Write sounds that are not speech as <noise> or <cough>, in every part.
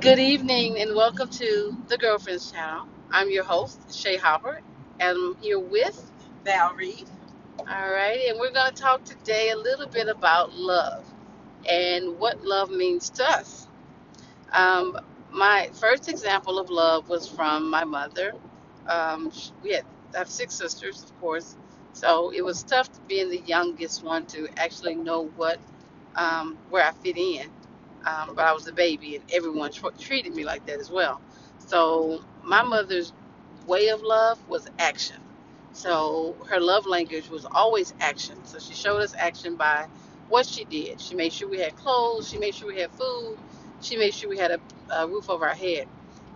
Good evening and welcome to the Girlfriends Channel. I'm your host, Shay Hopper, and I'm here with Val Reed. All right, and we're going to talk today a little bit about love and what love means to us. Um, my first example of love was from my mother. Um, we had I have six sisters, of course, so it was tough being the youngest one to actually know what um, where I fit in. Um, but I was a baby, and everyone tr- treated me like that as well. So my mother's way of love was action. So her love language was always action. So she showed us action by what she did. She made sure we had clothes. She made sure we had food. She made sure we had a, a roof over our head.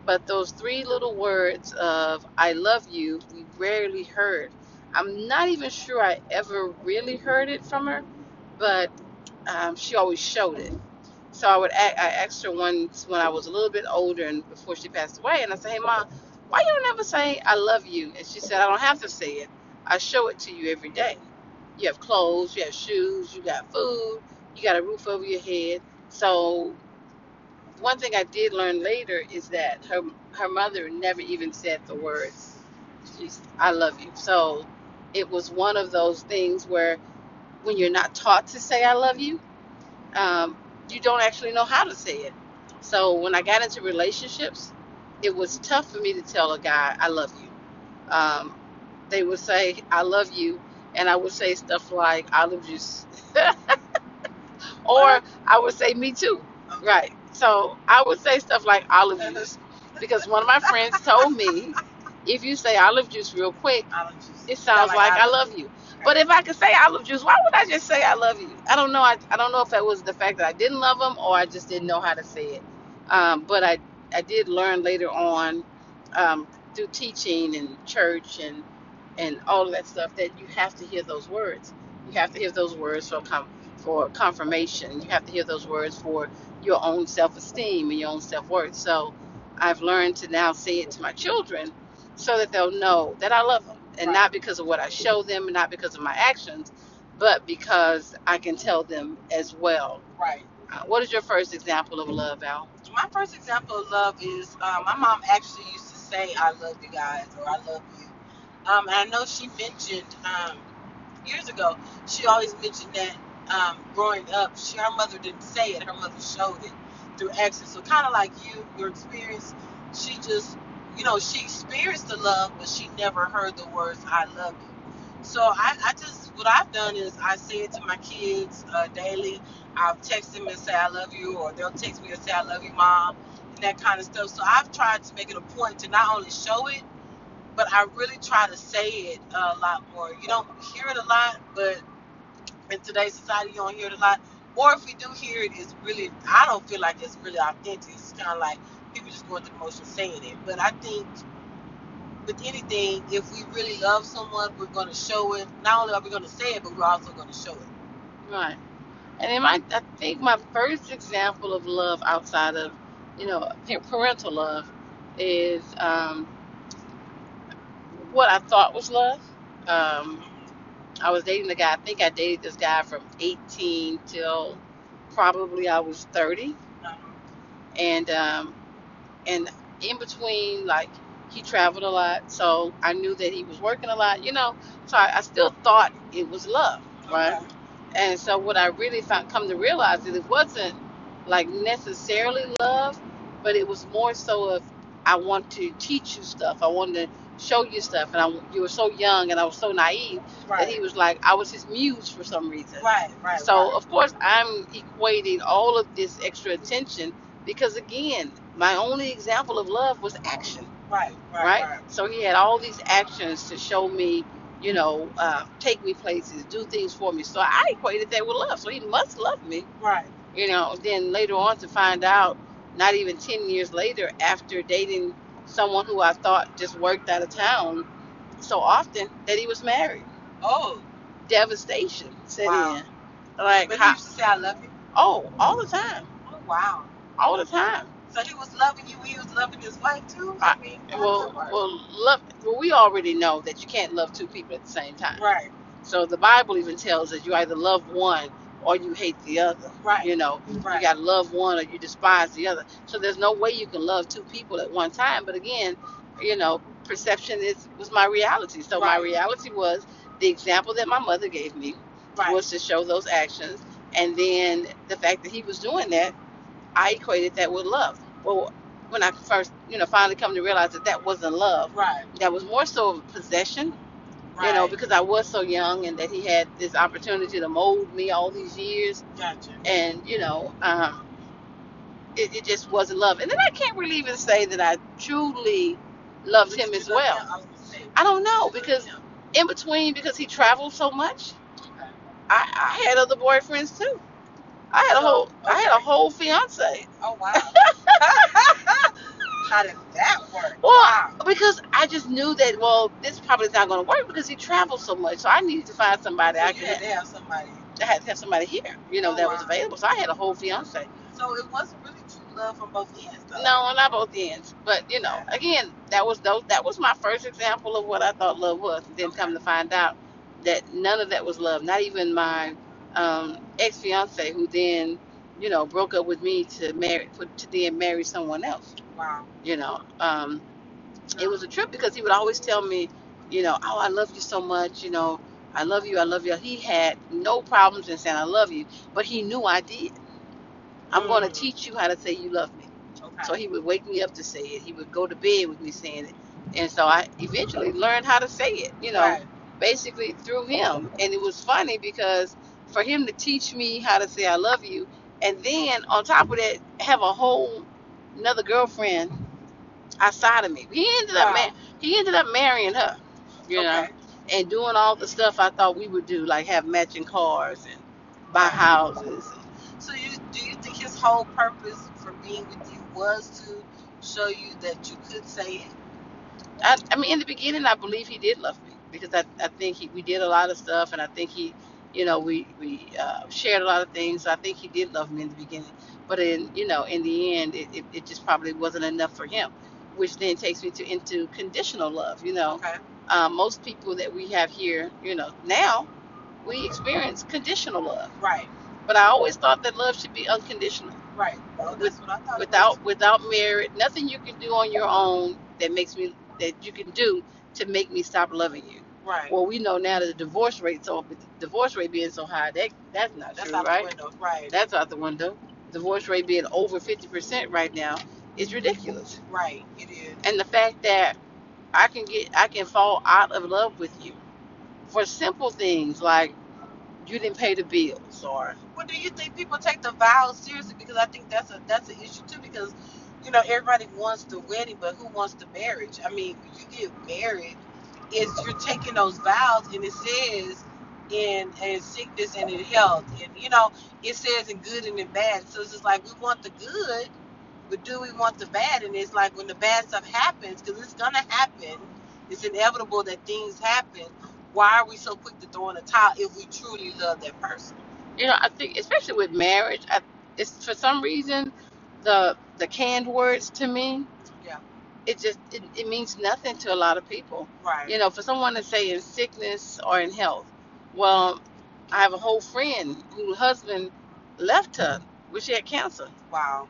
But those three little words of "I love you," we rarely heard. I'm not even sure I ever really heard it from her, but um, she always showed it. So I would a- I asked her once when I was a little bit older and before she passed away, and I said, "Hey, mom, why you don't ever say I love you?" And she said, "I don't have to say it. I show it to you every day. You have clothes, you have shoes, you got food, you got a roof over your head. So one thing I did learn later is that her her mother never even said the words, "I love you." So it was one of those things where when you're not taught to say "I love you," um, you don't actually know how to say it. So when I got into relationships, it was tough for me to tell a guy I love you. Um, they would say I love you, and I would say stuff like olive juice, <laughs> or I would say me too. Right. So I would say stuff like olive juice because one of my friends told me if you say olive juice real quick, juice. it sounds like I love you. But if I could say olive juice, why would I just say I love you? I don't know. I, I don't know if that was the fact that I didn't love him or I just didn't know how to say it. Um, but I I did learn later on um, through teaching and church and and all of that stuff that you have to hear those words. You have to hear those words for com- for confirmation. You have to hear those words for your own self esteem and your own self worth. So I've learned to now say it to my children so that they'll know that I love them and not because of what I show them and not because of my actions, but because I can tell them as well. Right. Uh, what is your first example of love, Val? My first example of love is uh, my mom actually used to say, "I love you guys" or "I love you." Um, and I know she mentioned um, years ago. She always mentioned that um, growing up, she her mother didn't say it; her mother showed it through action. So kind of like you, your experience, she just, you know, she experienced the love, but she never heard the words "I love you." So I, I just, what I've done is I say it to my kids uh, daily. I'll text them and say I love you, or they'll text me and say I love you, mom, and that kind of stuff. So I've tried to make it a point to not only show it, but I really try to say it a lot more. You don't hear it a lot, but in today's society, you don't hear it a lot. Or if we do hear it, it's really, I don't feel like it's really authentic. It's kind of like people just going through the motion saying it. But I think with anything, if we really love someone, we're going to show it. Not only are we going to say it, but we're also going to show it. Right. And in my, I think my first example of love outside of, you know, parental love is um, what I thought was love. Um, I was dating a guy. I think I dated this guy from 18 till probably I was 30, Um, and um, and in between, like he traveled a lot, so I knew that he was working a lot. You know, so I, I still thought it was love, right? okay. And so what I really found come to realize is it wasn't like necessarily love, but it was more so of I want to teach you stuff. I wanted to show you stuff, and I, you were so young, and I was so naive that he was like I was his muse for some reason. Right. Right. So right. of course I'm equating all of this extra attention because again, my only example of love was action Right. Right. right? Right. So he had all these actions to show me, you know, uh, take me places, do things for me. So I equated that with love. So he must love me, Right. you know. Then later on to find out, not even 10 years later, after dating someone who I thought just worked out of town so often, that he was married. Oh. Devastation set Wow. in. Like, But he how, used to say I love you. oh, all the time. Oh wow. All the time. So he was loving you. He was loving his wife too. I- I mean, Well, does that work? well, love. Well, we already know that you can't love two people at the same time. right. So the Bible even tells us you either love one or you hate the other. Right. You know, Right. you got to love one or you despise the other. So there's no way you can love two people at one time. But again, you know, perception is was my reality. So my Right. reality was the example that my mother gave me right. was to show those actions, and then the fact that he was doing that, I equated that with love. Well, when I first, you know, finally come to realize that that wasn't love. right. That was more so possession, Right. you know, because I was so young and that he had this opportunity to mold me all these years, Gotcha. and you know, um, it, it just wasn't love. And then I can't really even say that I truly loved him as well. him? I was gonna say, I don't know because in between, because he traveled so much, Okay. I, I had other boyfriends too. I had a whole I had a whole fiance. Oh wow. <laughs> How did that work? Well, wow. because I just knew that well, this probably is not going to work because he travels so much. So I needed to find somebody So I could had have, somebody. I had to have somebody here, you know, Oh, that was available. So I had a whole fiance. So it wasn't really true love from both ends, though. No, not both ends, but you know, again, that was those that was my first example of what I thought love was. And then come to find out that none of that was love. Not even my um, ex fiance, who then you know broke up with me to marry to then marry someone else. Wow. you know um it was a trip because he would always tell me you know oh i love you so much you know i love you i love you he had no problems in saying i love you but he knew i did i'm going to Mm. teach you how to say you love me Okay. so he would wake me up to say it he would go to bed with me saying it and so i eventually learned how to say it you know Right. basically through him and it was funny because for him to teach me how to say i love you and then on top of that have a whole another girlfriend outside of me he ended up Wow. ma- he ended up marrying her you know and doing all the stuff i thought we would do like have matching cars and buy houses So you do you think his whole purpose for being with you was to show you that you could say it? I, I mean, in the beginning, I believe he did love me because I, I think he, we did a lot of stuff, and I think he, you know, we we uh, shared a lot of things. I think he did love me in the beginning, but in you know, in the end, it, it, it just probably wasn't enough for him, which then takes me to into conditional love. You know, Okay. um, most people that we have here, you know, now we experience conditional love, Right. but I always thought that love should be unconditional, Right. Well, that's what I thought. it without without merit, nothing you can do on your own that makes me that you can do to make me stop loving you. Right. Well, we know now that the divorce rate so the divorce rate being so high, that that's not that's true, out right? the window. Right. That's out the window. Divorce rate being over fifty percent right now is ridiculous. right. It is. And the fact that I can get I can fall out of love with you for simple things like you didn't pay the bills or Well, do you think people take the vows seriously? Because I think that's a that's an issue too. Because you know everybody wants the wedding, but who wants the marriage? I mean, you get married, is you're taking those vows, and it says in in sickness and in health, and you know it says in good and in bad. So it's just like we want the good, but do we want the bad? And it's like when the bad stuff happens, because it's gonna happen. It's inevitable that things happen. Why are we so quick to throw in the towel if we truly love that person? you know, I think especially with marriage, I, it's for some reason the the canned words to me. It just it, it means nothing to a lot of people. Right. You know, for someone to say in sickness or in health. Well, I have a whole friend whose husband left her when she had cancer. Wow.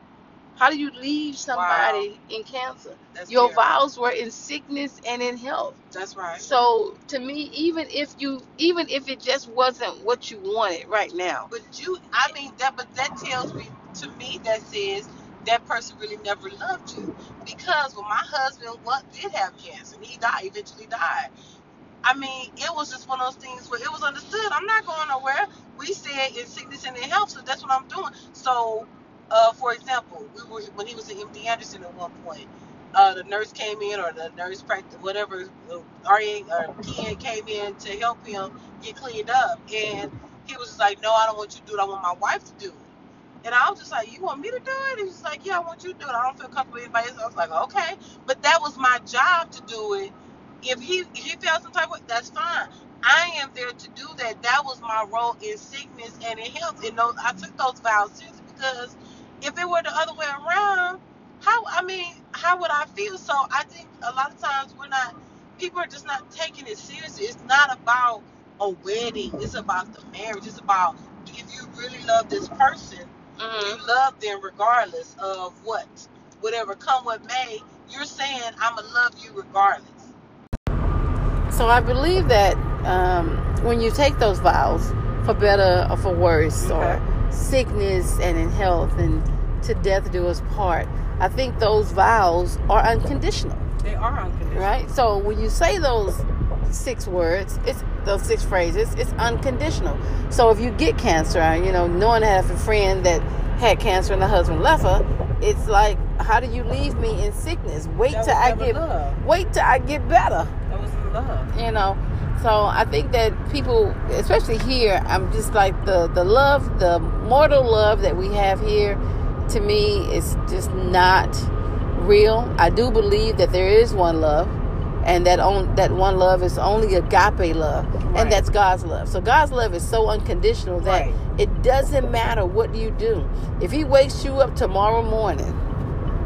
How do you leave somebody in cancer? That's Your terrible. vows were in sickness and in health. That's right. So to me, even if you, even if it just wasn't what you wanted right now, But you, I mean that, but that tells me to me that says that person really never loved you because when my husband what did have cancer and he died, eventually died. I mean, it was just one of those things where it was understood. I'm not going nowhere. We said in sickness and in health, so that's what I'm doing. So, uh, for example, we were when he was in MD Anderson at one point. Uh, the nurse came in, or the nurse practice, whatever, uh, or PN came in to help him get cleaned up, and he was like, "No, I don't want you to do it. I want my wife to do it." And I was just like, "You want me to do it?" And he's like, "Yeah, I want you to do it. I don't feel comfortable with anybody else." I was like, "Okay," but that was my job to do it. If he if he felt some type of that's fine. I am there to do that. That was my role in sickness and in health. And those, I took those vows seriously because if it were the other way around, how I mean, how would I feel? So I think a lot of times we're not people are just not taking it seriously. It's not about a wedding. It's about the marriage. It's about if you really love this person, Mhm. you love them regardless of what, whatever come what may. You're saying I'm gonna love you regardless. So I believe that um, when you take those vows, for better or for worse, Okay. or sickness and in health, and to death do us part, I think those vows are unconditional, They are unconditional. right? So when you say those six words, it's those six phrases, it's unconditional. So if you get cancer, you know, knowing I have a friend that had cancer and the husband left her, it's like, how do you leave me in sickness? Wait That till I get, love. wait till I get better That was love. you know so i think that people especially here i'm just like the the love the mortal love that we have here to me is just not real i do believe that there is one love and that on that one love is only agape love Right. and that's god's love so god's love is so unconditional that Right. it doesn't matter what you do if he wakes you up tomorrow morning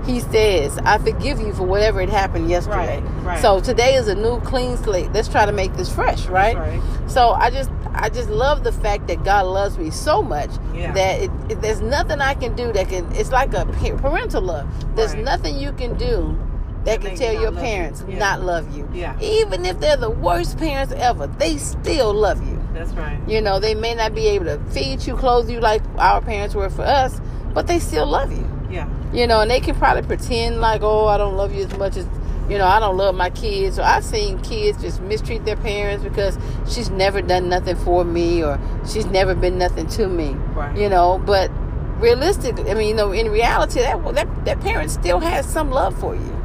he says, I forgive you for whatever had happened yesterday. Right, right. So today is a new clean slate. Let's try to make this fresh, right? So I just I just love the fact that God loves me so much Yeah. that it, it- there's nothing I can do that can it's like a parental love. There's nothing you can do that That can tell your love you. parents Yeah. not love you. Yeah. Even if they're the worst parents ever, they still love you. That's right. You know, they may not be able to feed you, clothe you like our parents were for us, but they still love you. Yeah. You know, and they can probably pretend like, oh, I don't love you as much as, you know, I don't love my kids. Or I've seen kids just mistreat their parents because she's never done nothing for me or she's never been nothing to me. Right. You know, but realistically, I mean, you know, in reality, that that, that parent still has some love for you.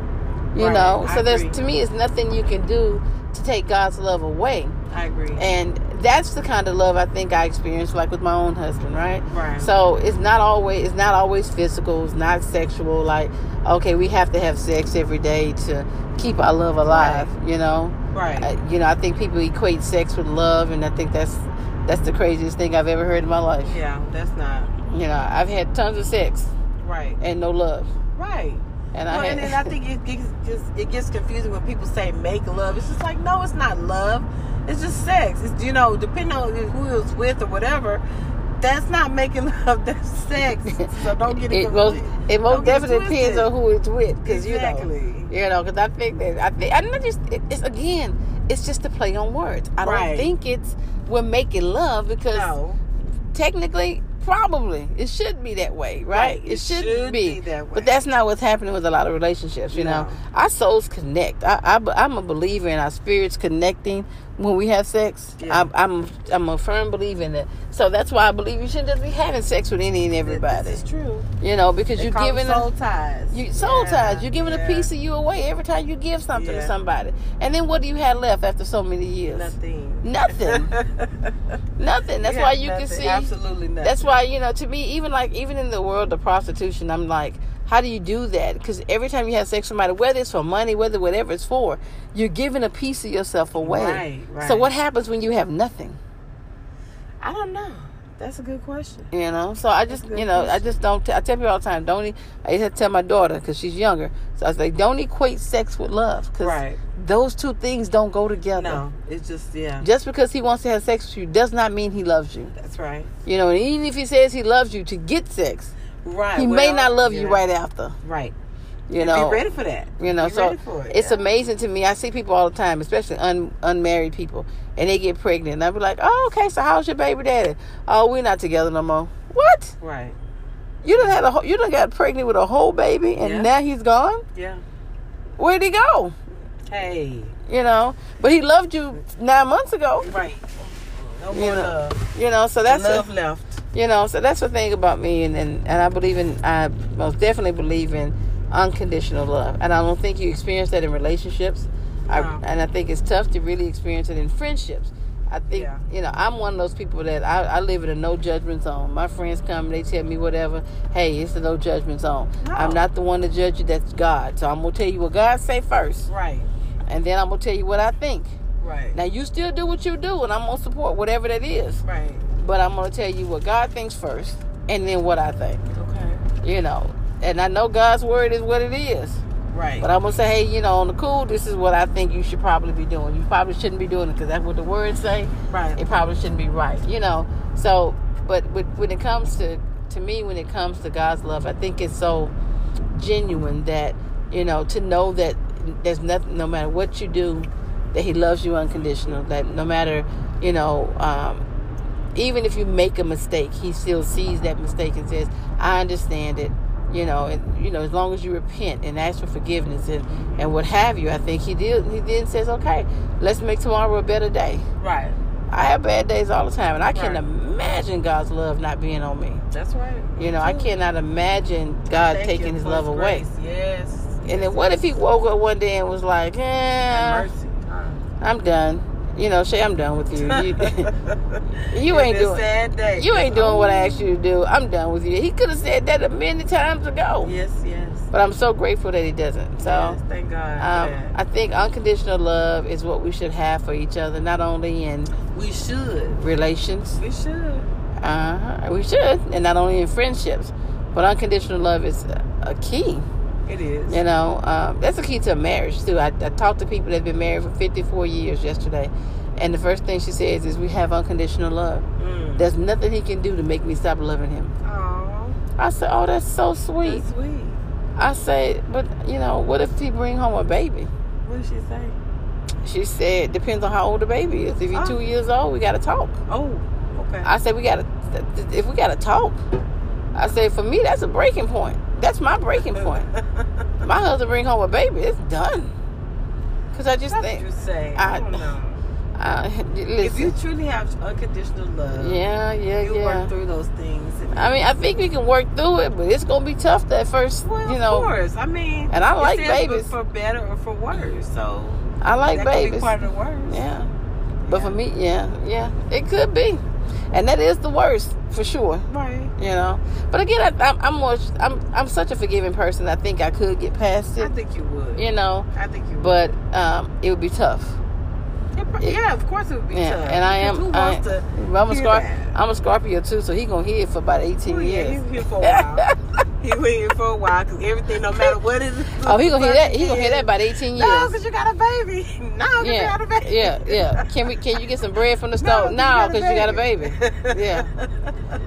You Right, know, I so there's agree. to me, it's nothing you can do to take God's love away. I agree. And that's the kind of love I think I experienced like with my own husband, right? Right. So it's not always it's not always physical, it's not sexual like okay, we have to have sex every day to keep our love alive, you know? right. Uh, you know, I think people equate sex with love and I think that's that's the craziest thing I've ever heard in my life. yeah, that's not You know, I've had tons of sex right. and no love. Right. And Well, and then I think it gets just it gets confusing when people say make love. It's just like no, it's not love. It's just sex. It's you know depending on who it's with or whatever. That's not making <laughs> love. That's sex. So don't get it. it most it most Don't get it definitely depends on who it's with because Exactly. you know you know because I think that I think I'm not just it, it's again it's just a play on words. I don't think it's we're making love because No. technically probably it should be that way right, Right. it, It should, should be. be that way. but that's not what's happening with a lot of relationships you know our souls connect I, I i'm a believer in our spirits connecting when we have sex Yeah. I'm, I'm i'm a firm believer in that so that's why i believe you shouldn't just be having sex with any and everybody is true. you know because They you're giving soul a, ties. you soul Yeah, ties you're giving yeah. a piece of you away every time you give something to somebody and then what do you have left after so many years Nothing. Nothing. <laughs> nothing that's why you nothing. can see absolutely nothing. that's why you know to me even like even in the world of prostitution i'm like how do you do that because every time you have sex with somebody whether it's for money whether whatever it's for you're giving a piece of yourself away Right, right. so what happens when you have nothing I don't know. That's a good question. you know so i just That's a good you know i just don't t- i tell people all the time don't e- i used to tell my daughter because she's younger so i was like don't equate sex with love because Right. those two things don't go together No, it's just yeah. just because he wants to have sex with you does not mean he loves you That's right. you know and even if he says he loves you to get sex Right. he may not love you right after Right. You know be ready for that. You know, Be so it. it's yeah. amazing to me. I see people all the time, especially un, unmarried people, and they get pregnant. And I be like, "Oh, okay. So how's your baby daddy? Oh, we're not together no more. What? Right. You done had a whole- you done got pregnant with a whole baby, and Yeah. now he's gone. Yeah. Where'd he go? Hey. You know, but he loved you nine months ago. Right. No You more know, love. You know, so that's love a, left. you know, so that's the thing about me, and, and and I believe in I most definitely believe in unconditional love, and I don't think you experience that in relationships. I, and I think it's tough to really experience it in friendships. I think Yeah. you know I'm one of those people that I, I live in a no judgment zone. My friends come, they tell me whatever. Hey, it's a no judgment zone. No. I'm not the one to judge you. That's God. So I'm gonna tell you what God say first, Right. and then I'm gonna tell you what I think. Right. Now you still do what you do, and I'm gonna support whatever that is. Right. But I'm gonna tell you what God thinks first, and then what I think. Okay. You know, and I know God's word is what it is. Right. But I'm gonna say, hey, you know, on the cool, this is what I think you should probably be doing. You probably shouldn't be doing it because that's what the words say. right. It probably shouldn't be right. You know, so but with, when it comes to to me, when it comes to God's love, I think it's so genuine that you know to know that there's nothing, no matter what you do, that He loves you unconditional. That no matter you know. Um, even if you make a mistake, he still sees that mistake and says, "I understand it." You know, and you know, as long as you repent and ask for forgiveness and, and what have you, I think he did. He then says, "Okay, let's make tomorrow a better day." Right. I have bad days all the time, and I can't Right. imagine God's love not being on me. That's right. You know, I cannot imagine God Thank taking His love away. Yes. And then what if He woke up one day and was like, And "Eh, mercy. I'm done." You know, Shay, I'm done with you. You, <laughs> you ain't doing. day. You ain't doing what I Oh. asked you to do. I'm done with you. He could have said that a many times ago. Yes, yes. But I'm so grateful that he doesn't. So yes, thank God. um. I think unconditional love is what we should have for each other, not only in we should. relations, We should. uh, huh. we should, and not only in friendships, but unconditional love is a, a key. It is. You know, um, that's the key to a marriage too. I, I talked to people that've been married for 54 years yesterday, and the first thing she says is, "We have unconditional love. Mm. There's nothing he can do to make me stop loving him." Aw, I said, "Oh, that's so sweet." that's sweet. I said, "But you know, what if he bring home a baby?" What did she say? She said, "Depends on how old the baby is. If he's Oh. two years old, we got to talk." Oh, okay. I said, "We got to. If we got to talk." I said, "For me, that's a breaking point. That's my breaking point." my husband bring home a baby, it's done. Cause I just That's think, what you say. I- I, don't know. uh, If you truly have unconditional love, yeah, yeah, you yeah. work through those things. I mean, I think we can work through it, but it's gonna be tough that first, well, you know. of course. I mean, And I like babies. for better or for worse. So I like that could be babies, part of the worst. yeah. But for me, yeah, yeah, it could be, and that is the worst for sure. Right. You know, but again, I, I'm I'm more I'm I'm such a forgiving person. I think I could get past it. I think you would. You know, I think you would. but um, it would be tough. yeah, yeah, of course it would be Yeah, tough. and I am. Who I, to I'm, a Scorp-? I'm a Scorpio too, so he gonna hear it for about 18 Oh, yeah, years. he's here for a <laughs> while. He here for a while because everything, no matter what it is. oh, he gonna hear that. He gonna hear that about 18 years. No, because you got a baby. <laughs> No, because you yeah, got a baby. yeah, yeah. Can we? Can you get some bread from the <laughs> No, stove? No, because you got a baby. Yeah.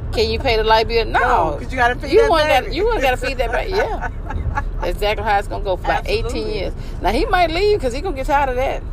<laughs> Can you pay the light bill? No, because you got to feed you that baby. got you want got to feed that baby. Yeah, that's exactly how it's gonna go for about 18 years. Now he might leave because he gonna get tired of that.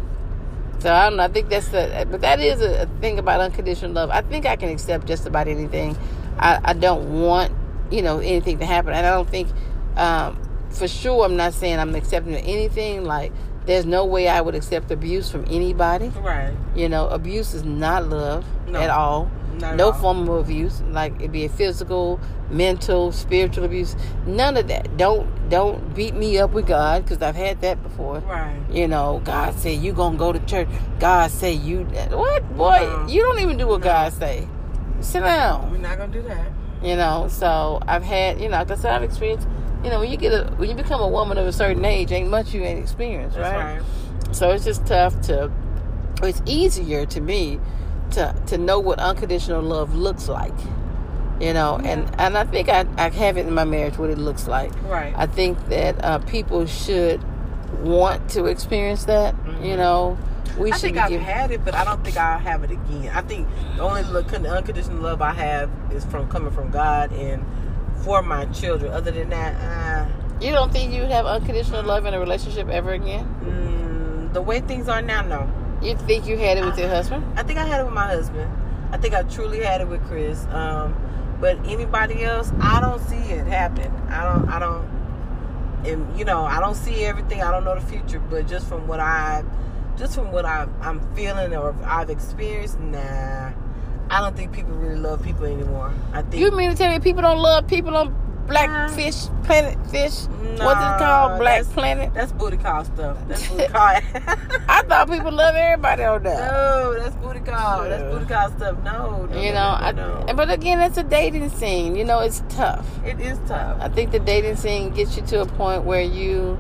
So I don't know. I think that's the, but that is a, a thing about unconditional love. I think I can accept just about anything. I, I don't want you know anything to happen, and I don't think um, for sure. I'm not saying I'm accepting anything. Like there's no way I would accept abuse from anybody. Right. You know, abuse is not love No. at all. Not at no all. form of abuse, like it be a physical, mental, spiritual abuse. None of that. Don't don't beat me up with God because I've had that before. Right. You know, God said you gonna go to church. God say you what boy? No. You don't even do what No. God say. Sit down. We're not going to do that. You know, so I've had you know, because I've experienced. You know, when you get a when you become a woman of a certain age, ain't much you ain't experienced, right? right. So it's just tough to. It's easier to me to to know what unconditional love looks like, you know, and and I think I I have it in my marriage what it looks like. Right. I think that uh, people should want to experience that. You Mhm. know, we I should think I've had it, but I don't think I'll have it again. I think the only look, unconditional love I have is from coming from God and for my children. Other than that, uh, You don't think you would have unconditional love in a relationship ever again? mm, the way things are now, no. You think you had it with your husband? I think I had it with my husband. I think I truly had it with Chris. Um, but anybody else, I don't see it happen. I don't. I don't. And you know, I don't see everything. I don't know the future, but just from what I, just from what I, I'm feeling or I've experienced, nah. I don't think people really love people anymore. I think You mean to tell me people don't love people on Black Uh, Fish Planet Fish? What's it called? Black that's- Planet? that's booty call stuff. That's booty <laughs> call. I thought people love everybody on there. no, that's booty call. That's Yeah. booty call stuff. No, no you know, no, I, no, no. but again, it's a dating scene. You know, it's tough. it is tough. I think the dating scene gets you to a point where you,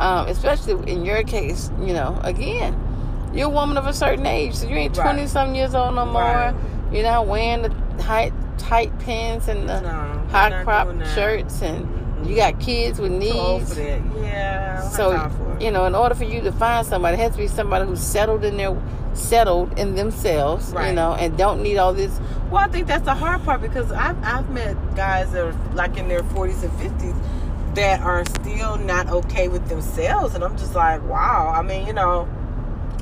um, especially in your case, you know, again, you're a woman of a certain age, so you ain't Right. twenty some years old no more. Right. You're not wearing the tight tight pants and the No, high crop shirts and You got kids with needs. Yeah. So you know, in order for you to find somebody, it has to be somebody who's settled in their settled in themselves. You know, and don't need all this. Well, I think that's the hard part because I've I've met guys that are like in their forties and fifties that are still not okay with themselves, and I'm just like, wow. I mean, you know,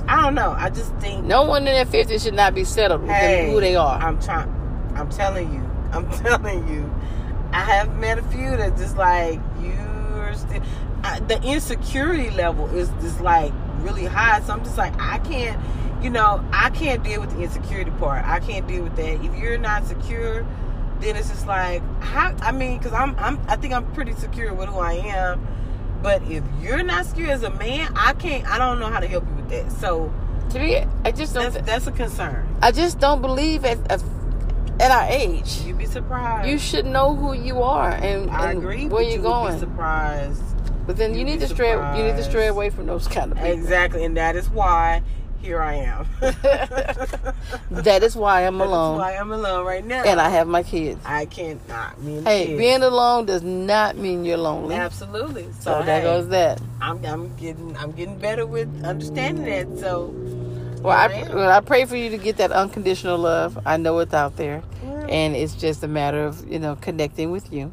I don't know. I just think No one in their fifties should not be settled with Hey, who they are. I'm trying. I'm telling you. <laughs> I'm telling you. I have met a few that just like you're still. I, the insecurity level is just like really high. So I'm just like I can't. You know, I can't deal with the insecurity part. I can't deal with that. If you're not secure, then it's just like how. I mean, because I'm, I'm. I think I'm pretty secure with who I am. But if you're not secure as a man, I can't. I don't know how to help you with that. So to me, I just don't. that's that's a concern. I just don't believe at at, our age. You'd be surprised. You should know who you are and, I and agree. where you're you going. Surprised. But then you You'd need to stray. You need to stray away from those kind of people. Exactly, and that is why here I am. <laughs> <laughs> That is why I'm That's alone, why I'm alone right now. and I have my kids. I can't not me and the Hey, kids. being alone does not mean you're lonely. absolutely. So So, there goes that. I'm I'm getting I'm getting better with understanding that. So Well, I, Right. well, I pray for you to get that unconditional love. I know it's out there, and it's just a matter of you know connecting with you.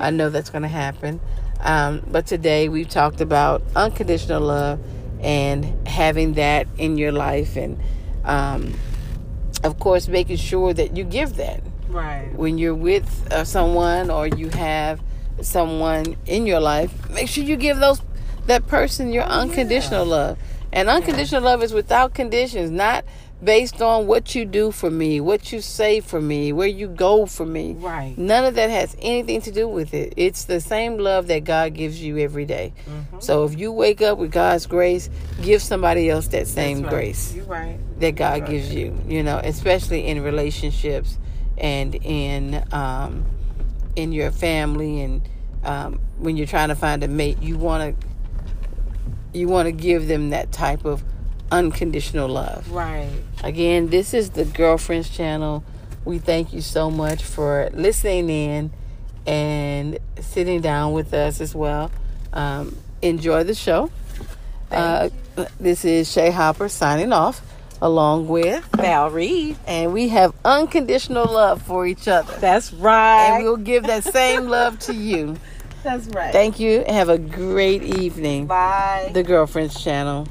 I know that's going to happen. Um, but today we've talked about unconditional love and having that in your life, and um, of course making sure that you give that right. when you're with uh, someone or you have someone in your life. Make sure you give those that person your unconditional love. And unconditional love is without conditions, not based on what you do for me, what you say for me, where you go for me. Right. None of that has anything to do with it. It's the same love that God gives you every day. Mhm. So if you wake up with God's grace, give somebody else that same right. grace You're right. that God Right. gives you, you know, especially in relationships and in um, in your family and um, when you're trying to find a mate, you want to you want to give them that type of unconditional love. Right. Again, this is the Girlfriends channel. We thank you so much for listening in and sitting down with us as well. Um, enjoy the show. Uh, this is Shay Hopper signing off, along with Val Reed. and we have unconditional love for each other. That's right. And we'll give that same love to you. <laughs> That's right. Thank you. Have a great evening. Bye. The Girlfriends Channel.